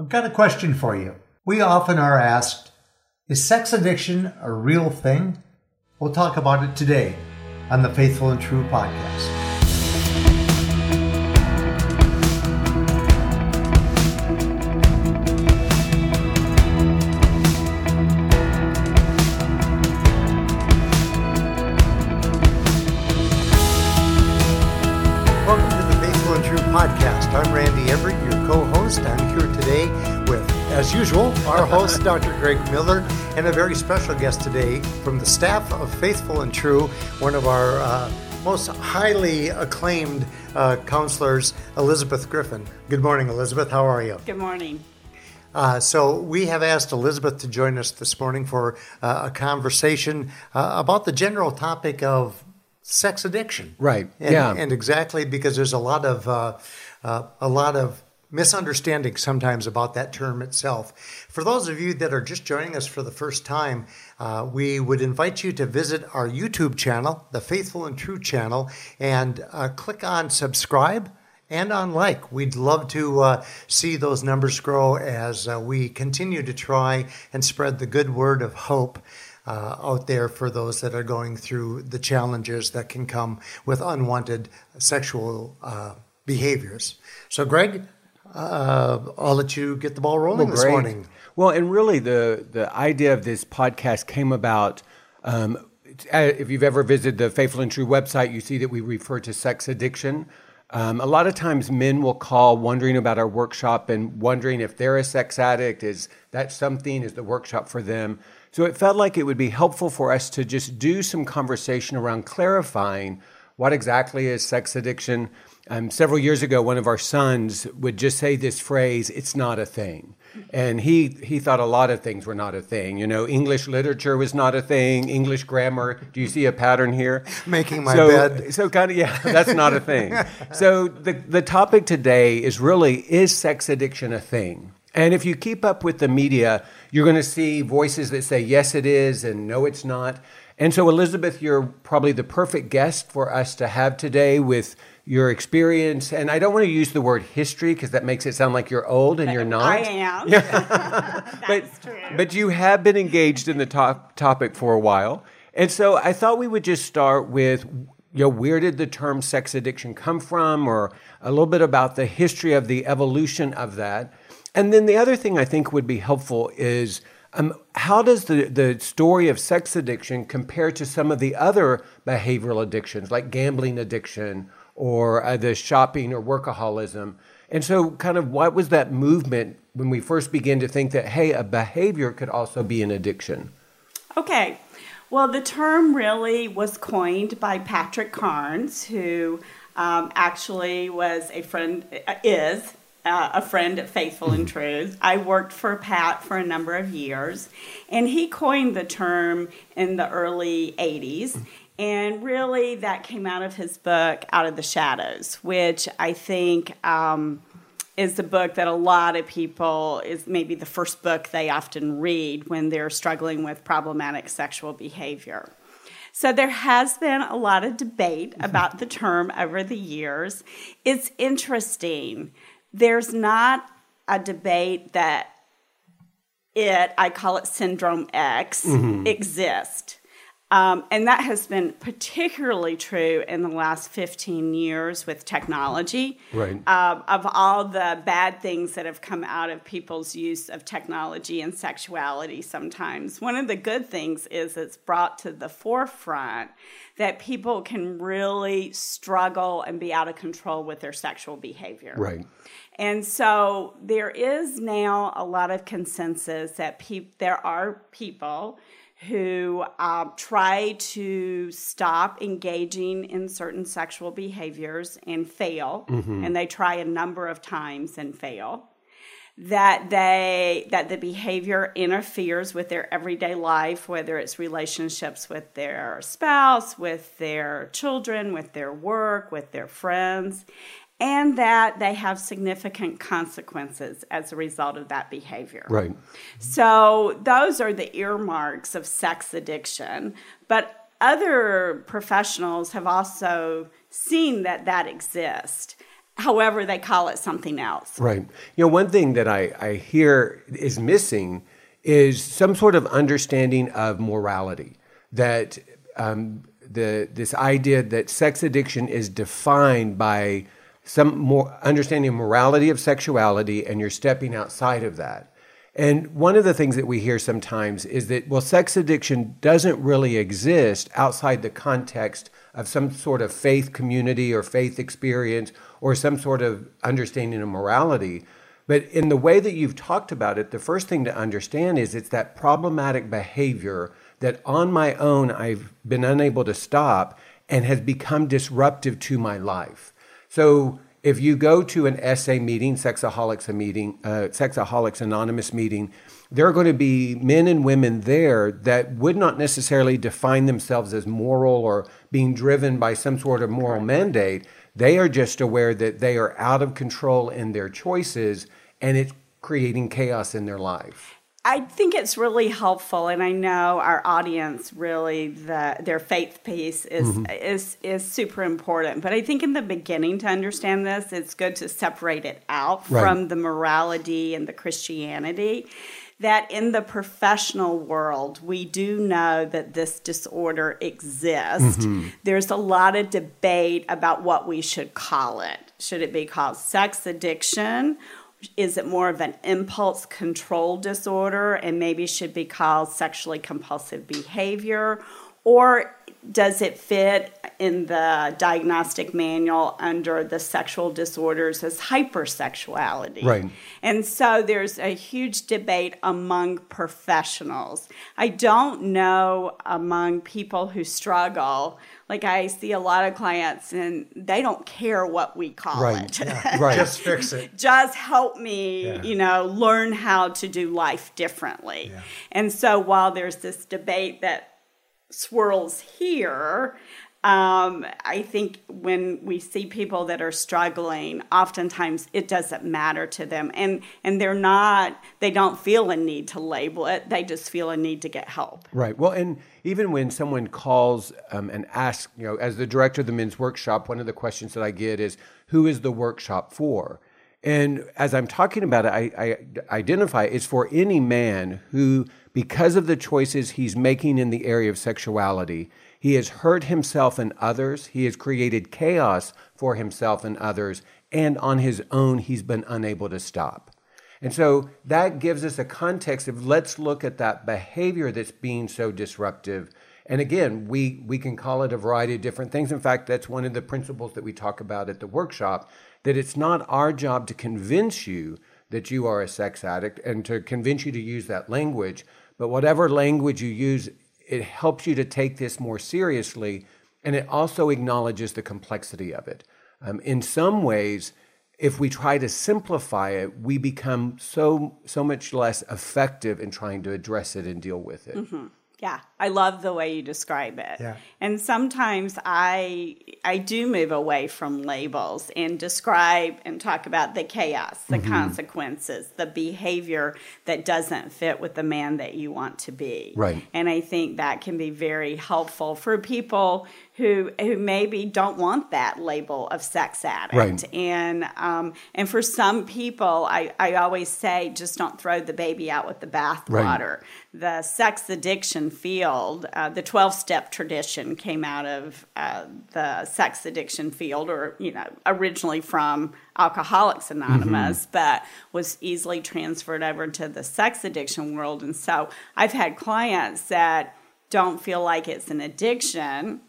I've got a question for you. We often are asked, is sex addiction a real thing? We'll talk about it today on the Faithful and True podcast. Our host, Dr. Greg Miller, and a very special guest today from the staff of Faithful and True, one of our uh, most highly acclaimed uh, counselors, Elizabeth Griffin. Good morning, Elizabeth. How are you? Good morning. Uh, so, we have asked Elizabeth to join us this morning for uh, a conversation uh, about the general topic of sex addiction. Right, And, yeah. And exactly because there's a lot of uh, uh, a lot of misunderstanding sometimes about that term itself. For those of you that are just joining us for the first time, uh, we would invite you to visit our YouTube channel, the Faithful and True channel, and uh, click on subscribe and on like. We'd love to uh, see those numbers grow as uh, we continue to try and spread the good word of hope uh, out there for those that are going through the challenges that can come with unwanted sexual uh, behaviors. So, Greg, uh, I'll let you get the ball rolling this Great. morning. Well, and really, the the idea of this podcast came about. Um, if you've ever visited the Faithful and True website, you see that we refer to sex addiction. Um, a lot of times, men will call wondering about our workshop and wondering if they're a sex addict. Is that something? Is the workshop for them? So it felt like it would be helpful for us to just do some conversation around clarifying what exactly is sex addiction. Um, several years ago, one of our sons would just say this phrase, "It's not a thing," and he he thought a lot of things were not a thing. You know, English literature was not a thing. English grammar. Do you see a pattern here? Making my so, bed. So kind of yeah, that's not a thing. so the the topic today is really is sex addiction a thing? And if you keep up with the media, you're going to see voices that say yes it is and no it's not. And so Elizabeth, you're probably the perfect guest for us to have today with your experience. And I don't want to use the word history because that makes it sound like you're old and you're not. I am. That's but, true. But you have been engaged in the top topic for a while. And so I thought we would just start with you know, where did the term sex addiction come from, or a little bit about the history of the evolution of that. And then the other thing I think would be helpful is um, how does the, the story of sex addiction compare to some of the other behavioral addictions, like gambling addiction or uh, the shopping or workaholism? And so, kind of, what was that movement when we first began to think that, hey, a behavior could also be an addiction? Okay. Well, the term really was coined by Patrick Carnes, who um, actually was a friend, uh, is uh, a friend at Faithful and True. I worked for Pat for a number of years, and he coined the term in the early 80s. And really, that came out of his book, Out of the Shadows, which I think. Um, is the book that a lot of people is maybe the first book they often read when they're struggling with problematic sexual behavior. So there has been a lot of debate about the term over the years. It's interesting. There's not a debate that it, I call it Syndrome X, exists. Um, and that has been particularly true in the last 15 years with technology. Right. Um, of all the bad things that have come out of people's use of technology and sexuality, sometimes, one of the good things is it's brought to the forefront that people can really struggle and be out of control with their sexual behavior. Right. And so there is now a lot of consensus that peop there are people who um, try to stop engaging in certain sexual behaviors and fail, and they try a number of times and fail. That they that the behavior interferes with their everyday life, whether it's relationships with their spouse, with their children, with their work, with their friends, and that they have significant consequences as a result of that behavior. Right. So those are the earmarks of sex addiction. But other professionals have also seen that that exists. however they call it something else. Right. You know, one thing that I, I hear is missing is some sort of understanding of morality. That um, the this idea that sex addiction is defined by some more understanding of morality of sexuality, and you're stepping outside of that. And one of the things that we hear sometimes is that, well, sex addiction doesn't really exist outside the context of some sort of faith community or faith experience or some sort of understanding of morality. But in the way that you've talked about it, the first thing to understand is it's that problematic behavior that on my own I've been unable to stop and has become disruptive to my life. So if you go to an SA meeting, Sexaholics a meeting, uh, Sexaholics Anonymous meeting, there are going to be men and women there that would not necessarily define themselves as moral or being driven by some sort of moral mandate. They are just aware that they are out of control in their choices and it's creating chaos in their life. I think it's really helpful, and I know our audience really the their faith piece is mm-hmm. is is super important. But I think in the beginning to understand this, it's good to separate it out right. from the morality and the Christianity. That in the professional world, we do know that this disorder exists. Mm-hmm. There's a lot of debate about what we should call it. Should it be called sex addiction? Is it more of an impulse control disorder and maybe should be called sexually compulsive behavior? Or does it fit in the diagnostic manual under the sexual disorders as hypersexuality? Right. And so there's a huge debate among professionals. I don't know among people who struggle like I see a lot of clients and they don't care what we call right. it. Yeah. right. Just fix it. Just help me, yeah. you know, learn how to do life differently. Yeah. And so while there's this debate that swirls here, um, I think when we see people that are struggling, oftentimes it doesn't matter to them, and and they're not, they don't feel a need to label it. They just feel a need to get help. Right. Well, and even when someone calls um, and asks, you know, as the director of the men's workshop, one of the questions that I get is, "Who is the workshop for?" And as I'm talking about it, I, I identify it's for any man who, because of the choices he's making in the area of sexuality he has hurt himself and others. He has created chaos for himself and others. And on his own, he's been unable to stop. And so that gives us a context of let's look at that behavior that's being so disruptive. And again, we, we can call it a variety of different things. In fact, that's one of the principles that we talk about at the workshop that it's not our job to convince you that you are a sex addict and to convince you to use that language. But whatever language you use it helps you to take this more seriously, and it also acknowledges the complexity of it. Um, in some ways, if we try to simplify it, we become so so much less effective in trying to address it and deal with it. Mm-hmm. Yeah, I love the way you describe it. Yeah. And sometimes I I do move away from labels and describe and talk about the chaos, the mm-hmm. consequences, the behavior that doesn't fit with the man that you want to be. Right. And I think that can be very helpful for people who who maybe don't want that label of sex addict. Right. And um, and for some people, I, I always say just don't throw the baby out with the bathwater. Right. The sex addiction field, uh, the twelve step tradition came out of uh, the sex addiction field, or you know, originally from Alcoholics Anonymous, mm-hmm. but was easily transferred over to the sex addiction world. And so I've had clients that don't feel like it's an addiction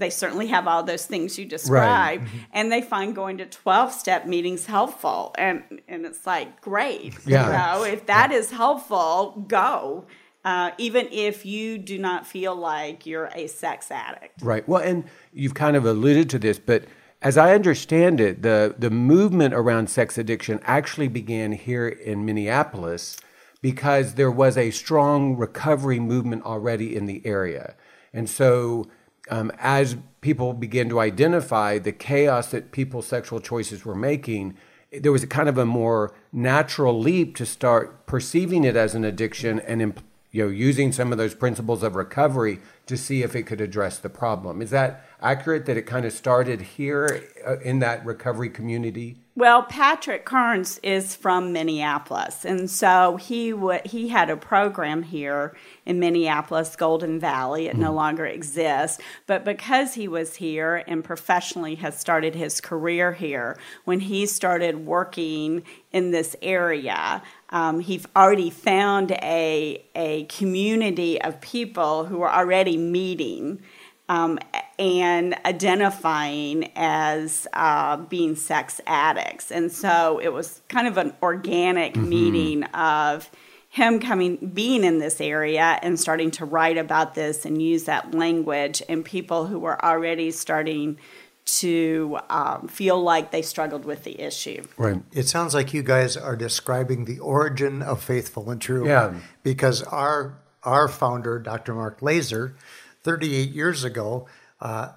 they certainly have all those things you describe, right. and they find going to 12 step meetings helpful and and it's like great yeah. you know if that yeah. is helpful go uh, even if you do not feel like you're a sex addict right well and you've kind of alluded to this but as I understand it, the, the movement around sex addiction actually began here in Minneapolis because there was a strong recovery movement already in the area. And so um, as people began to identify the chaos that people's sexual choices were making, there was a kind of a more natural leap to start perceiving it as an addiction and imp- you know, using some of those principles of recovery to see if it could address the problem. Is that accurate that it kind of started here uh, in that recovery community? Well, Patrick Carnes is from Minneapolis, and so he w- he had a program here in Minneapolis, Golden Valley. It mm. no mm-hmm. longer exists, but because he was here and professionally has started his career here, when he started working in this area, um, he already found a a community of people who were already meeting um, and identifying as uh, being sex addicts. And so it was kind of an organic mm-hmm. meeting of him coming, being in this area and starting to write about this and use that language, and people who were already starting to um, feel like they struggled with the issue. Right. It sounds like you guys are describing the origin of Faithful and True. Yeah. Because our our founder, Dr. Mark Laaser, 38 years ago, uh,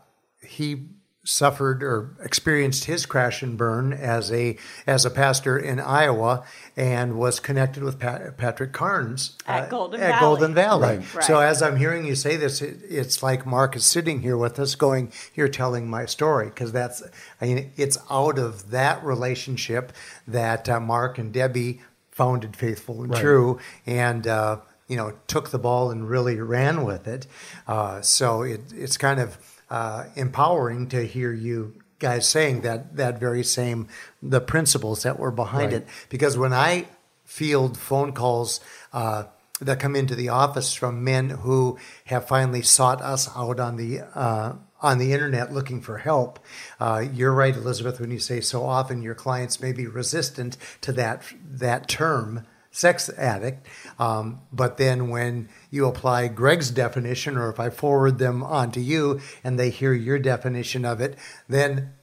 he suffered or experienced his crash and burn as a as a pastor in Iowa and was connected with Pat, Patrick Carnes at uh, Golden at Valley. Golden Valley. Right. Right. So as I'm hearing you say this, it, it's like Mark is sitting here with us, going, "You're telling my story," because that's I mean, it's out of that relationship that uh, Mark and Debbie founded Faithful and right. True, and. Uh, you know, took the ball and really ran with it. Uh, so it, it's kind of uh, empowering to hear you guys saying that that very same the principles that were behind right. it. Because when I field phone calls uh, that come into the office from men who have finally sought us out on the uh, on the internet looking for help. Uh, you're right, Elizabeth, when you say so often your clients may be resistant to that that term sex addict. Um, but then when you apply Greg's definition, or if I forward them on to you and they hear your definition of it, then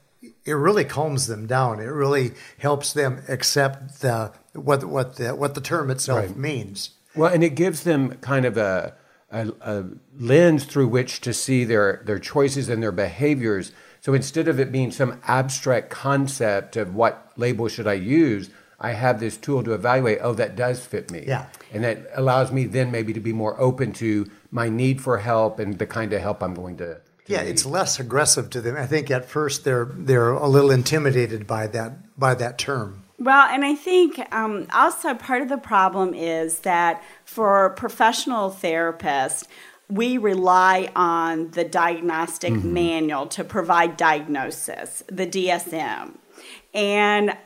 it really calms them down. It really helps them accept the what what the what the term itself right. means. Well, and it gives them kind of a, a, a lens through which to see their their choices and their behaviors. So instead of it being some abstract concept of what label should I use, I have this tool to evaluate, oh, that does fit me. Yeah. And that allows me then maybe to be more open to my need for help and the kind of help I'm going to. to yeah, need. it's less aggressive to them. I think at first they're they're a little intimidated by that by that term. Well, and I think um, also part of the problem is that for professional therapists, we rely on the diagnostic mm-hmm. manual to provide diagnosis, the DSM. And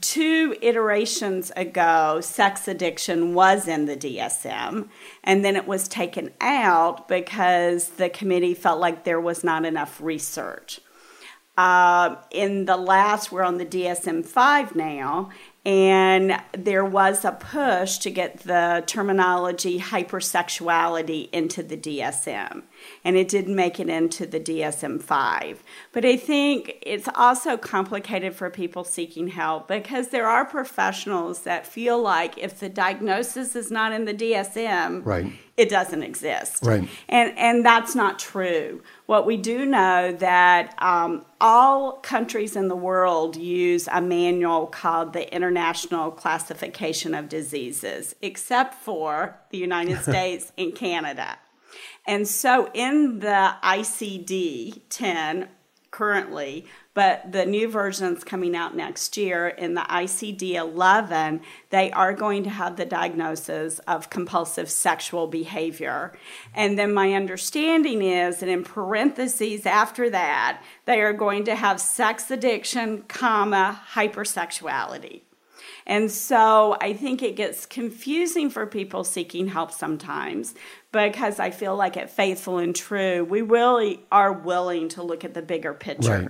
two iterations ago, sex addiction was in the DSM, and then it was taken out because the committee felt like there was not enough research. Uh, in the last, we're on the DSM 5 now, and there was a push to get the terminology hypersexuality into the DSM. And it didn't make it into the DSM 5. But I think it's also complicated for people seeking help because there are professionals that feel like if the diagnosis is not in the DSM, right. it doesn't exist. Right. And, and that's not true. What we do know that um, all countries in the world use a manual called the International Classification of Diseases, except for the United States and Canada. And so in the ICD 10 currently, but the new version's coming out next year in the ICD 11, they are going to have the diagnosis of compulsive sexual behavior. And then my understanding is that in parentheses after that, they are going to have sex addiction, comma, hypersexuality. And so I think it gets confusing for people seeking help sometimes because I feel like at Faithful and True, we really are willing to look at the bigger picture. Right.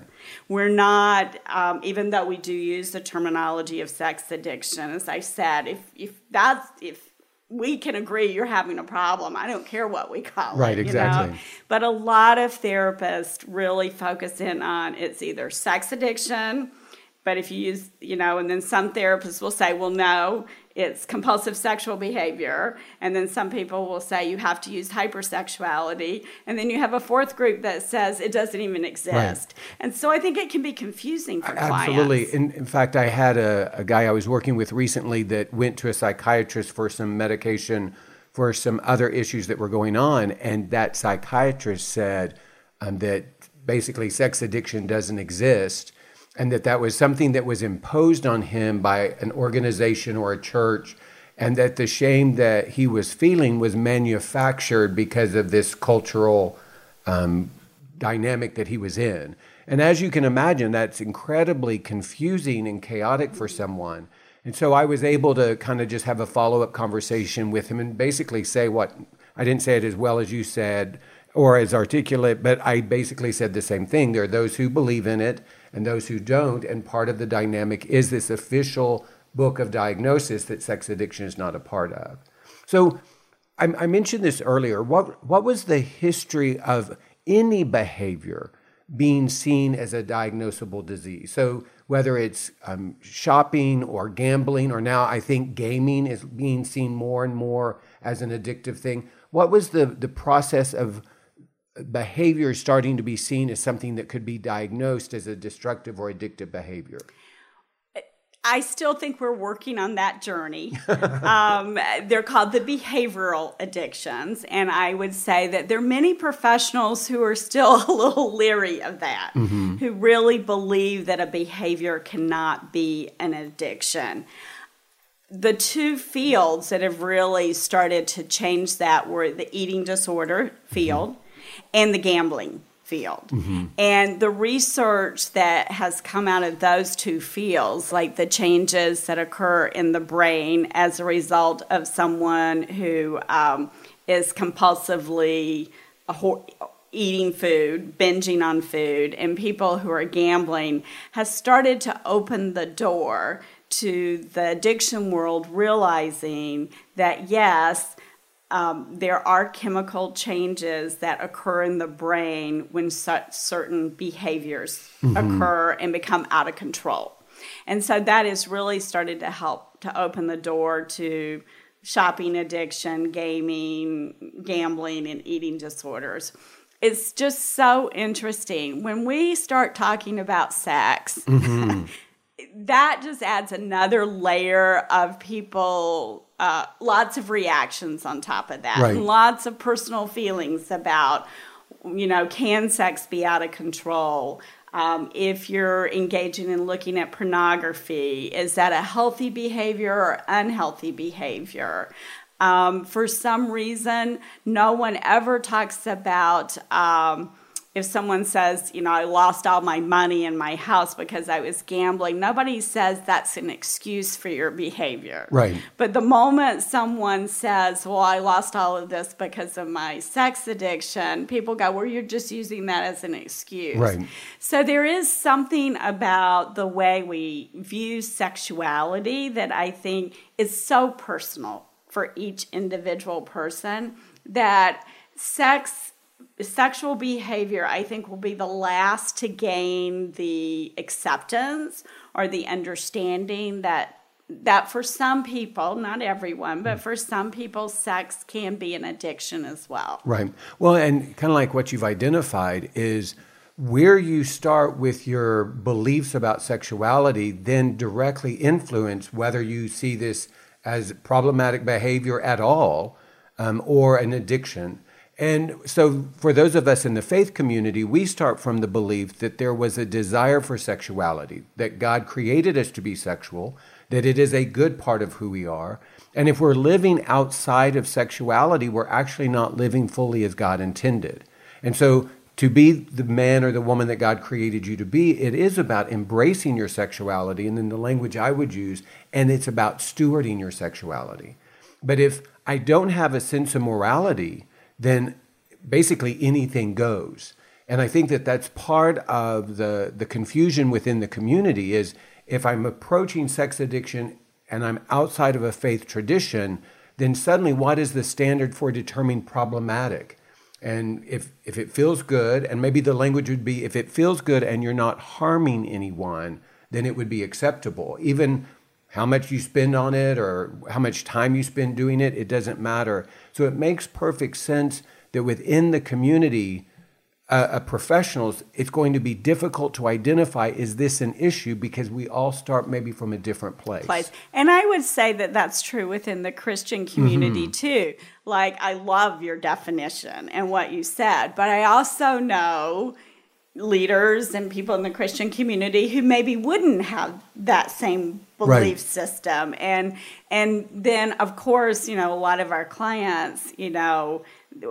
We're not, um, even though we do use the terminology of sex addiction, as I said, if, if that's, if we can agree you're having a problem. I don't care what we call right, it. Right, exactly. You know? But a lot of therapists really focus in on it's either sex addiction, but if you use, you know, and then some therapists will say, well, no, it's compulsive sexual behavior. And then some people will say you have to use hypersexuality. And then you have a fourth group that says it doesn't even exist. Right. And so I think it can be confusing for Absolutely. clients. Absolutely. In, in fact, I had a, a guy I was working with recently that went to a psychiatrist for some medication for some other issues that were going on. And that psychiatrist said um, that basically sex addiction doesn't exist and that that was something that was imposed on him by an organization or a church and that the shame that he was feeling was manufactured because of this cultural um, dynamic that he was in. And as you can imagine, that's incredibly confusing and chaotic for someone. And so I was able to kind of just have a follow up conversation with him and basically say what I didn't say it as well as you said or as articulate, but I basically said the same thing. There are those who believe in it and those who don't. And part of the dynamic is this official book of diagnosis that sex addiction is not a part of. So I, I mentioned this earlier. What, what was the history of any behavior being seen as a diagnosable disease? So whether it's um, shopping or gambling, or now I think gaming is being seen more and more as an addictive thing. What was the, the process of behavior is starting to be seen as something that could be diagnosed as a destructive or addictive behavior? I still think we're working on that journey. um, they're called the behavioral addictions. And I would say that there are many professionals who are still a little leery of that, mm-hmm. who really believe that a behavior cannot be an addiction. The two fields that have really started to change that were the eating disorder field mm-hmm. And the gambling field. Mm-hmm. And the research that has come out of those two fields, like the changes that occur in the brain as a result of someone who um, is compulsively eating food, binging on food, and people who are gambling, has started to open the door to the addiction world realizing that yes, um, there are chemical changes that occur in the brain when such certain behaviors mm-hmm. occur and become out of control. And so that has really started to help to open the door to shopping addiction, gaming, gambling, and eating disorders. It's just so interesting. When we start talking about sex, mm-hmm. that just adds another layer of people uh, lots of reactions on top of that. Right. and lots of personal feelings about you know can sex be out of control? Um, if you're engaging in looking at pornography is that a healthy behavior or unhealthy behavior? Um, for some reason no one ever talks about um, if someone says, you know, I lost all my money in my house because I was gambling, nobody says that's an excuse for your behavior. Right. But the moment someone says, well, I lost all of this because of my sex addiction, people go, well, you're just using that as an excuse. Right. So there is something about the way we view sexuality that I think is so personal for each individual person that sex sexual behavior, I think, will be the last to gain the acceptance or the understanding that that for some people, not everyone, but for some people, sex can be an addiction as well. Right. Well, and kind of like what you've identified is where you start with your beliefs about sexuality, then directly influence whether you see this as problematic behavior at all um, or an addiction. And so, for those of us in the faith community, we start from the belief that there was a desire for sexuality, that God created us to be sexual, that it is a good part of who we are. And if we're living outside of sexuality, we're actually not living fully as God intended. And so, to be the man or the woman that God created you to be, it is about embracing your sexuality, and then the language I would use, and it's about stewarding your sexuality. But if I don't have a sense of morality, then basically anything goes. And I think that that's part of the, the confusion within the community is if I'm approaching sex addiction and I'm outside of a faith tradition, then suddenly what is the standard for determining problematic? And if, if it feels good, and maybe the language would be if it feels good and you're not harming anyone, then it would be acceptable. Even how much you spend on it or how much time you spend doing it, it doesn't matter. So it makes perfect sense that within the community, uh, uh, professionals, it's going to be difficult to identify is this an issue because we all start maybe from a different place. place. And I would say that that's true within the Christian community too. Like, I love your definition and what you said, but I also know leaders and people in the Christian community who maybe wouldn't have that same belief Right. system. And and then of course, you know, a lot of our clients, you know,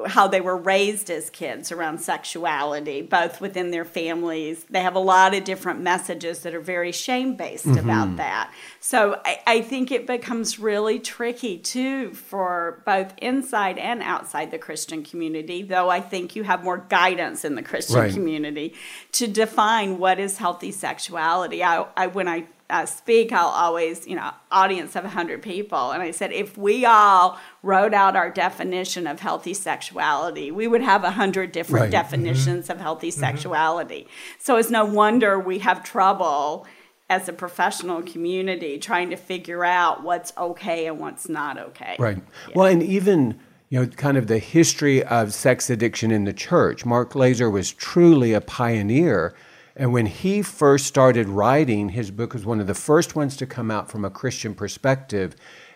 how they were raised as kids around sexuality, both within their families. They have a lot of different messages that are very shame based mm-hmm. about that. So I, I think it becomes really tricky too for both inside and outside the Christian community, though I think you have more guidance in the Christian Right. community to define what is healthy sexuality. I, I when I uh, speak, I'll always, you know, audience of 100 people. And I said, if we all wrote out our definition of healthy sexuality, we would have 100 different Right. definitions of healthy sexuality. So it's no wonder we have trouble as a professional community trying to figure out what's okay and what's not okay. Right. Well, and even you know, kind of the history of sex addiction in the church. Mark Laaser was truly a pioneer, and when he first started writing, his book was one of the first ones to come out from a Christian perspective.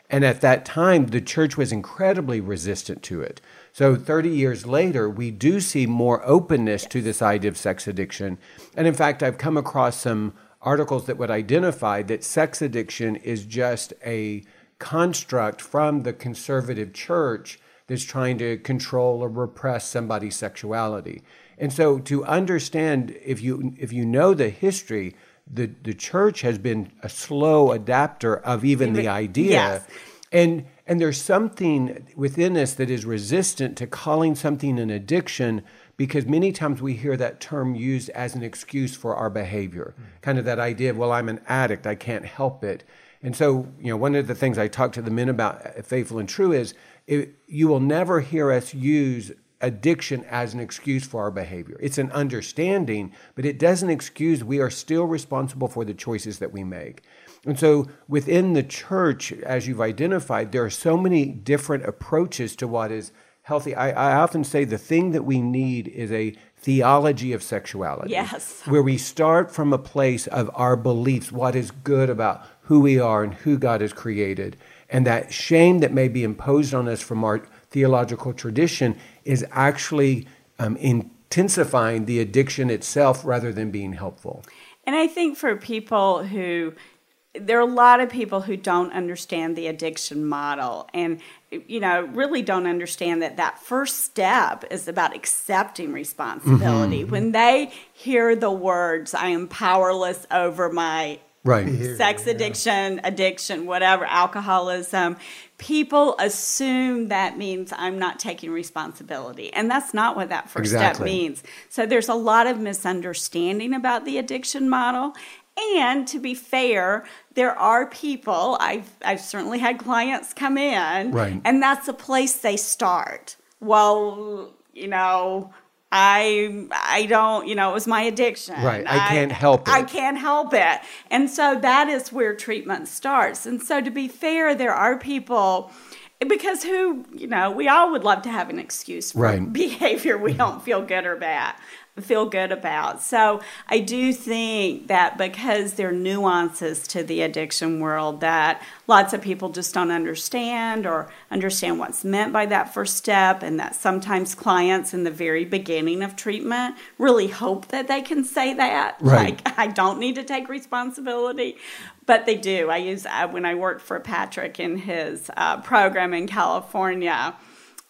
And at that time, the church was incredibly resistant to it. So, 30 years later, we do see more openness to this idea of sex addiction. And in fact, I've come across some articles that would identify that sex addiction is just a construct from the conservative church that's trying to control or repress somebody's sexuality. And so to understand if you if you know the history, the, the church has been a slow adapter of even the idea. yes. And and there's something within us that is resistant to calling something an addiction because many times we hear that term used as an excuse for our behavior. Mm. Kind of that idea of, well, I'm an addict, I can't help it. And so, you know, one of the things I talk to the men about at Faithful and True is it, you will never hear us use addiction as an excuse for our behavior. It's an understanding, but it doesn't excuse we are still responsible for the choices that we make. And so within the church, as you've identified, there are so many different approaches to what is healthy. I, I often say the thing that we need is a theology of sexuality. Yes. Where we start from a place of our beliefs, what is good about who we are and who God has created. And that shame that may be imposed on us from our theological tradition is actually um, intensifying the addiction itself rather than being helpful. And I think for people who, there are a lot of people who don't understand the addiction model and, you know, really don't understand that that first step is about accepting responsibility. When they hear the words, I am powerless over my Right. sex addiction, addiction, whatever, alcoholism, people assume that means I'm not taking responsibility. And that's not what that first step means. So there's a lot of misunderstanding about the addiction model. And to be fair, there are people, I've, I've certainly had clients come in, Right. and that's the place they start. Well, you know, I I don't, you know, it was my addiction. Right, I can't help it. I can't help it. And so that is where treatment starts. And so to be fair, there are people because who, you know, we all would love to have an excuse for Right. behavior we don't feel good or bad feel good about. So I do think that because there are nuances to the addiction world that lots of people just don't understand or understand what's meant by that first step and that sometimes clients in the very beginning of treatment really hope that they can say that Right. like I don't need to take responsibility but they do. I use uh, when I worked for Patrick in his uh, program in California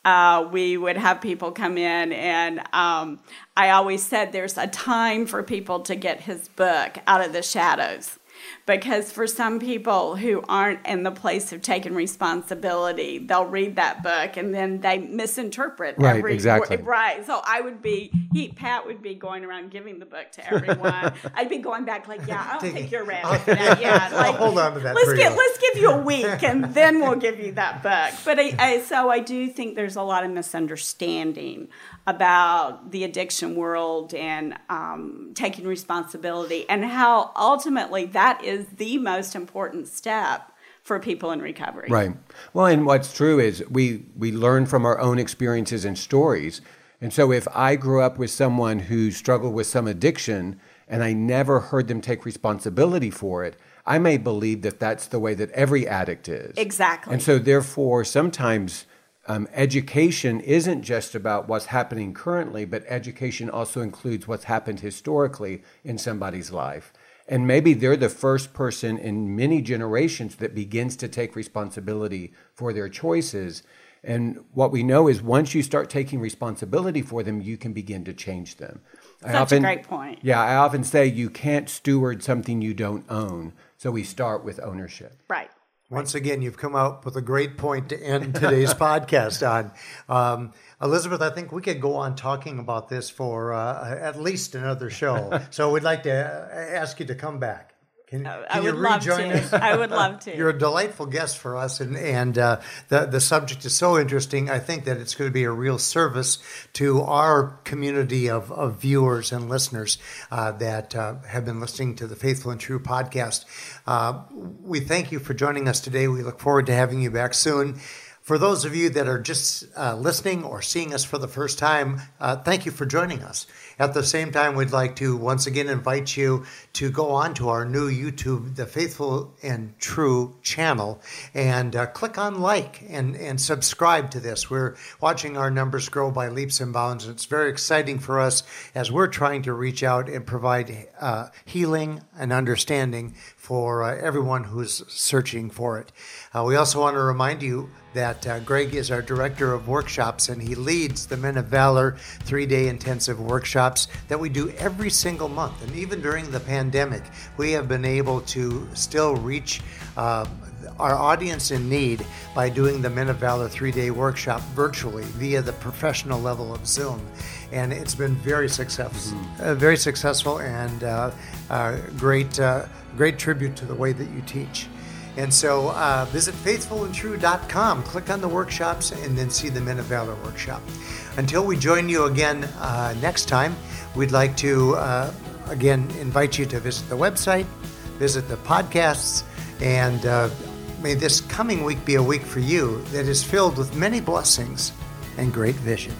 uh, we would have people come in, and um, I always said there's a time for people to get his book out of the shadows. Because for some people who aren't in the place of taking responsibility, they'll read that book and then they misinterpret Right, every exactly. Right. So I would be, he, Pat would be going around giving the book to everyone. I'd be going back like, yeah, I'll take your rabbit for that. Yeah. Like, hold on to that Let's get, let's give you a week and then we'll give you that book. But I, I, so I do think there's a lot of misunderstanding about the addiction world and um, taking responsibility and how ultimately that is the most important step for people in recovery. Right. Well, and what's true is we we learn from our own experiences and stories. And so if I grew up with someone who struggled with some addiction and I never heard them take responsibility for it, I may believe that that's the way that every addict is. Exactly. And so, therefore, sometimes um, education isn't just about what's happening currently, but education also includes what's happened historically in somebody's life. And maybe they're the first person in many generations that begins to take responsibility for their choices. And what we know is once you start taking responsibility for them, you can begin to change them. Such often, a great point. Yeah, I often say you can't steward something you don't own. So we start with ownership. Right. Once again, you've come out with a great point to end today's podcast on. Um, Elizabeth, I think we could go on talking about this for uh, at least another show. so we'd like to uh, ask you to come back. Can, can I would love to. Us? I would love to. You're a delightful guest for us, and and uh, the the subject is so interesting. I think that it's going to be a real service to our community of, of viewers and listeners uh, that uh, have been listening to the Faithful and True podcast. Uh, we thank you for joining us today. We look forward to having you back soon. For those of you that are just uh, listening or seeing us for the first time, uh, thank you for joining us. At the same time, we'd like to once again invite you to go on to our new YouTube, the Faithful and True channel, and uh, click on like and, and subscribe to this. We're watching our numbers grow by leaps and bounds. It's very exciting for us as we're trying to reach out and provide uh, healing and understanding for uh, everyone who's searching for it. Uh, we also want to remind you that uh, Greg is our director of workshops and he leads the Men of Valor three day intensive workshops that we do every single month. And even during the pandemic, we have been able to still reach uh, our audience in need by doing the Men of Valor three day workshop virtually via the professional level of Zoom. And it's been very successful, mm-hmm. uh, very successful, and uh, uh, great, uh, great tribute to the way that you teach. And so uh, visit faithfulandtrue.com, click on the workshops, and then see the Men of Valor workshop. Until we join you again uh, next time, we'd like to uh, again invite you to visit the website, visit the podcasts, and uh, may this coming week be a week for you that is filled with many blessings and great vision.